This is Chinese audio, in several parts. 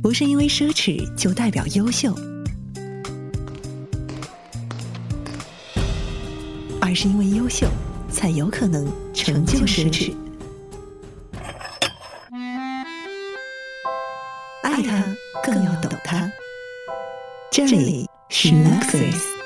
不是因为奢侈就代表优秀，而是因为优秀才有可能成就奢侈。爱他更要懂他。这里是 Luxury。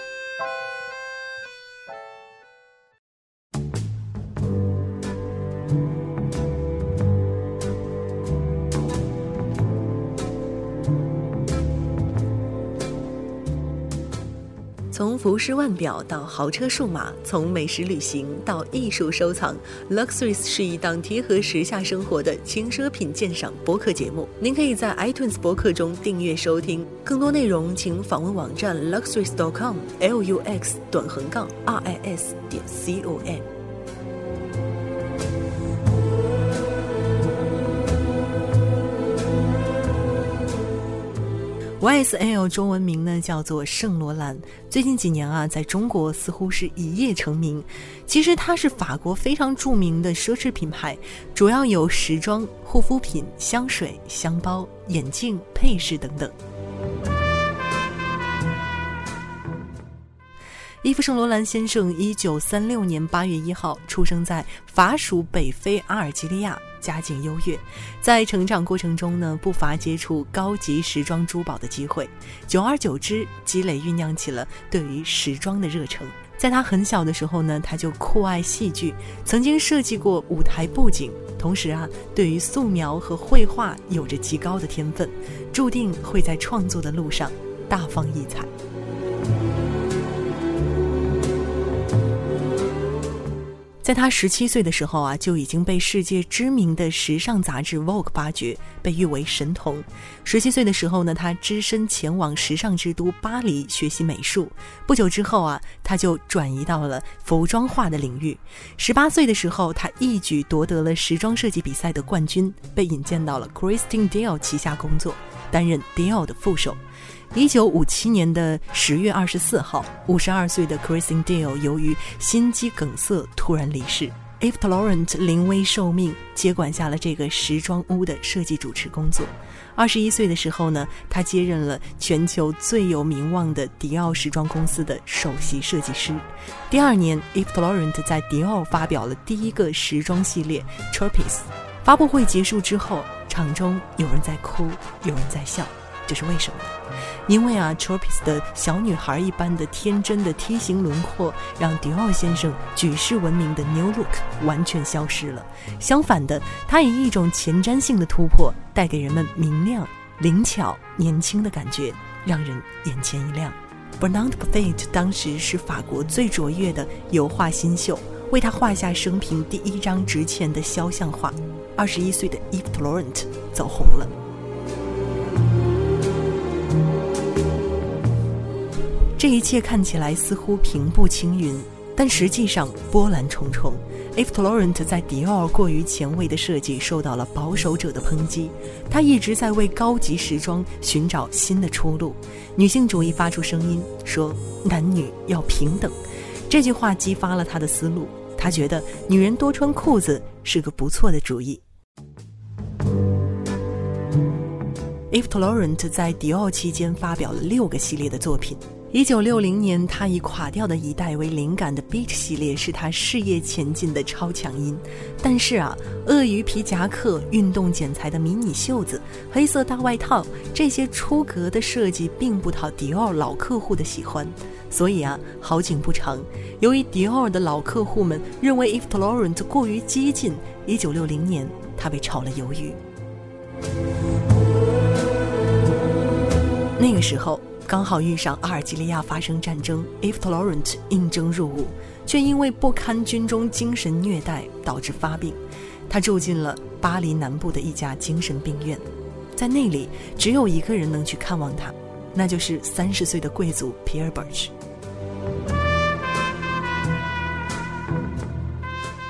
服饰腕表到豪车数码，从美食旅行到艺术收藏，Luxuries 是一档贴合时下生活的轻奢品鉴赏播客节目。您可以在 iTunes 播客中订阅收听，更多内容请访问网站 luxuries.com，l u x 短横杠 r i s 点 c o m。YSL 中文名呢叫做圣罗兰，最近几年啊，在中国似乎是一夜成名。其实它是法国非常著名的奢侈品牌，主要有时装、护肤品、香水、箱包、眼镜、配饰等等。伊夫·圣罗兰先生一九三六年八月一号出生在法属北非阿尔及利亚。家境优越，在成长过程中呢，不乏接触高级时装珠宝的机会，久而久之，积累酝酿起了对于时装的热忱。在他很小的时候呢，他就酷爱戏剧，曾经设计过舞台布景，同时啊，对于素描和绘画有着极高的天分，注定会在创作的路上大放异彩。在他十七岁的时候啊，就已经被世界知名的时尚杂志《Vogue》发掘，被誉为神童。十七岁的时候呢，他只身前往时尚之都巴黎学习美术。不久之后啊，他就转移到了服装画的领域。十八岁的时候，他一举夺得了时装设计比赛的冠军，被引荐到了 Christian Dior 旗下工作，担任迪奥的副手。一九五七年的十月二十四号，五十二岁的 Christine Dior 由于心肌梗塞突然离世。e v e Laurent 临危受命，接管下了这个时装屋的设计主持工作。二十一岁的时候呢，他接任了全球最有名望的迪奥时装公司的首席设计师。第二年 e v e Laurent 在迪奥发表了第一个时装系列 Tropies。发布会结束之后，场中有人在哭，有人在笑。这是为什么呢？因为啊 t r o p i s 的小女孩一般的天真的梯形轮廓，让迪奥先生举世闻名的 New Look 完全消失了。相反的，他以一种前瞻性的突破，带给人们明亮、灵巧、年轻的感觉，让人眼前一亮。Bernard p a t e 当时是法国最卓越的油画新秀，为他画下生平第一张值钱的肖像画。二十一岁的 Yves Saint Laurent 走红了。这一切看起来似乎平步青云，但实际上波澜重重。eve tallorant 在迪奥过于前卫的设计受到了保守者的抨击，他一直在为高级时装寻找新的出路。女性主义发出声音说：“男女要平等。”这句话激发了他的思路，他觉得女人多穿裤子是个不错的主意。IF TLORENT 在迪奥期间发表了六个系列的作品。一九六零年，他以垮掉的一代为灵感的 Beat 系列是他事业前进的超强音。但是啊，鳄鱼皮夹克、运动剪裁的迷你袖子、黑色大外套这些出格的设计并不讨迪奥老客户的喜欢。所以啊，好景不长，由于迪奥的老客户们认为 IF TLORENT 过于激进，一九六零年他被炒了鱿鱼。那个时候。刚好遇上阿尔及利亚发生战争，if torrent 应征入伍，却因为不堪军中精神虐待导致发病，他住进了巴黎南部的一家精神病院，在那里只有一个人能去看望他，那就是三十岁的贵族皮尔·伯奇。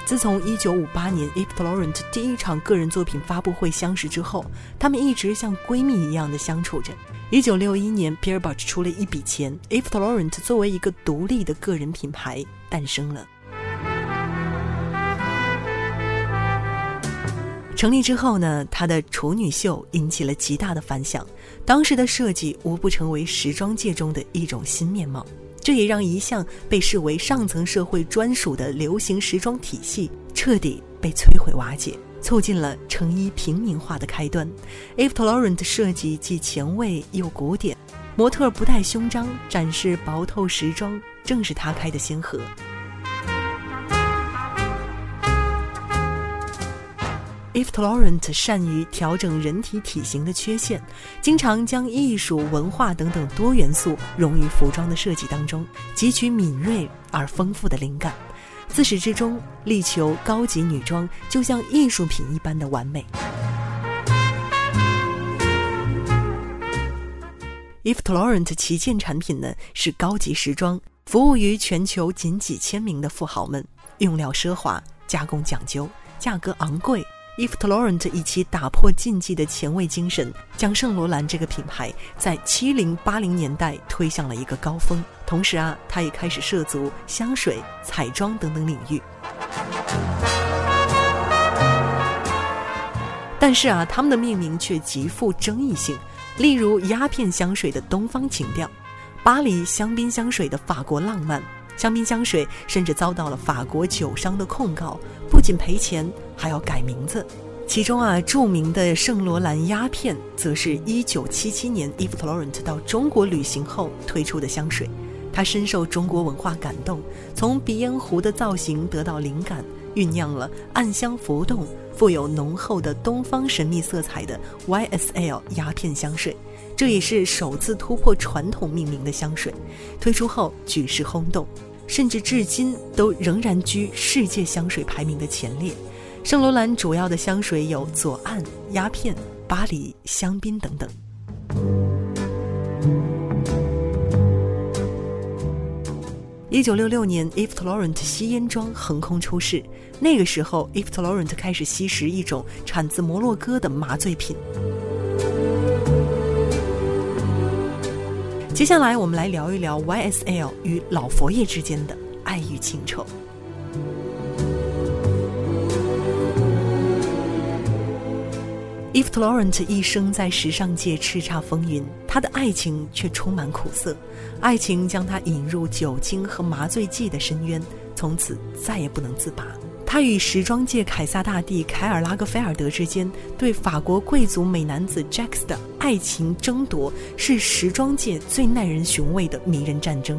自从1958年 Yves Saint Laurent 第一场个人作品发布会相识之后，他们一直像闺蜜一样的相处着。一九六一年，Pierre b a c h 出了一笔钱，Yves Saint Laurent 作为一个独立的个人品牌诞生了。成立之后呢，她的处女秀引起了极大的反响，当时的设计无不成为时装界中的一种新面貌。这也让一向被视为上层社会专属的流行时装体系彻底被摧毁瓦解，促进了成衣平民化的开端。Eve Laurent 的设计既前卫又古典，模特不戴胸章，展示薄透时装，正是他开的先河。Eve Laurent 善于调整人体体型的缺陷，经常将艺术、文化等等多元素融于服装的设计当中，汲取敏锐而丰富的灵感，自始至终力求高级女装就像艺术品一般的完美。Eve Laurent 旗舰产品呢是高级时装，服务于全球仅几千名的富豪们，用料奢华，加工讲究，价格昂贵。Eve Laurent 以其打破禁忌的前卫精神，将圣罗兰这个品牌在七零八零年代推向了一个高峰。同时啊，他也开始涉足香水、彩妆等等领域。但是啊，他们的命名却极富争议性。例如，鸦片香水的东方情调，巴黎香槟香水的法国浪漫。香槟香水甚至遭到了法国酒商的控告，不仅赔钱，还要改名字。其中啊，著名的圣罗兰鸦片，则是一九七七年 Eve Laurent 到中国旅行后推出的香水。他深受中国文化感动，从鼻烟壶的造型得到灵感，酝酿了暗香浮动、富有浓厚的东方神秘色彩的 YSL 鸦片香水。这也是首次突破传统命名的香水，推出后举世轰动，甚至至今都仍然居世界香水排名的前列。圣罗兰主要的香水有左岸、鸦片、巴黎、香槟等等。一九六六年，Eve Laurent 吸烟装横空出世，那个时候，Eve Laurent 开始吸食一种产自摩洛哥的麻醉品。接下来，我们来聊一聊 YSL 与老佛爷之间的爱与情仇。Eve Laurent 一生在时尚界叱咤风云，他的爱情却充满苦涩。爱情将他引入酒精和麻醉剂的深渊，从此再也不能自拔。他与时装界凯撒大帝凯尔拉格菲尔德之间对法国贵族美男子 Jack's 的爱情争夺，是时装界最耐人寻味的迷人战争。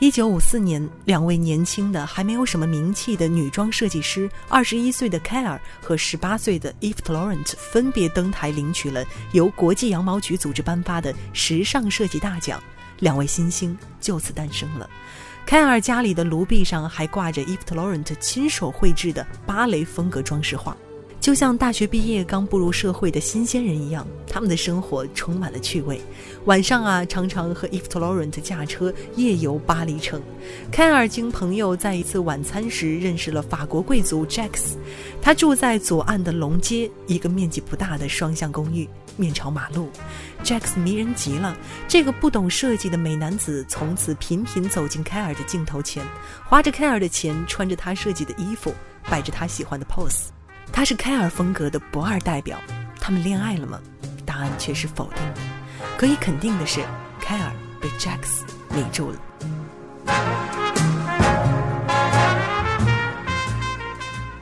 一九五四年，两位年轻的还没有什么名气的女装设计师，二十一岁的凯尔和十八岁的 Eve Laurent 分别登台领取了由国际羊毛局组织颁发的时尚设计大奖。两位新星就此诞生了。凯尔家里的炉壁上还挂着 Eve Laurent 亲手绘制的芭蕾风格装饰画。就像大学毕业刚步入社会的新鲜人一样，他们的生活充满了趣味。晚上啊，常常和 Eve Laurent 驾车夜游巴黎城。凯尔经朋友在一次晚餐时认识了法国贵族 Jacks，他住在左岸的龙街一个面积不大的双向公寓，面朝马路。Jacks 迷人极了，这个不懂设计的美男子从此频频走进凯尔的镜头前，花着凯尔的钱，穿着他设计的衣服，摆着他喜欢的 pose。他是凯尔风格的不二代表，他们恋爱了吗？答案却是否定的。可以肯定的是，凯尔被 jacks 迷住了。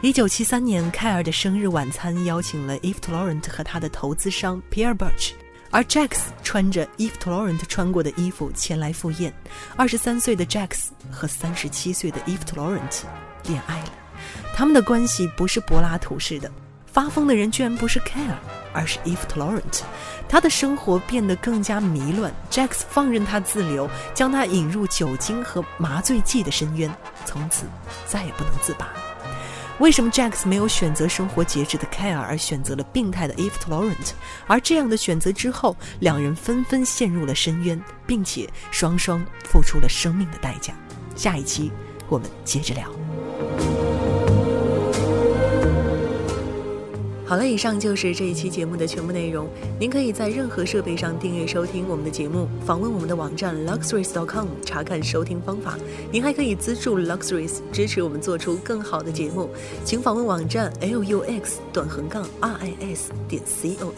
一九七三年，凯尔的生日晚餐邀请了 Eve Laurent 和他的投资商 Pierre Berch，而 jacks 穿着 Eve Laurent 穿过的衣服前来赴宴。二十三岁的 jacks 和三十七岁的 Eve Laurent 恋爱了。他们的关系不是柏拉图式的，发疯的人居然不是凯尔，而是 Eve Laurent。他的生活变得更加迷乱，Jacks 放任他自流，将他引入酒精和麻醉剂的深渊，从此再也不能自拔。为什么 Jacks 没有选择生活节制的凯尔，而选择了病态的 Eve Laurent？而这样的选择之后，两人纷纷陷入了深渊，并且双双付出了生命的代价。下一期我们接着聊。好了，以上就是这一期节目的全部内容。您可以在任何设备上订阅收听我们的节目，访问我们的网站 luxuries.com 查看收听方法。您还可以资助 Luxuries，支持我们做出更好的节目，请访问网站 lux 短横杠 ris 点 com。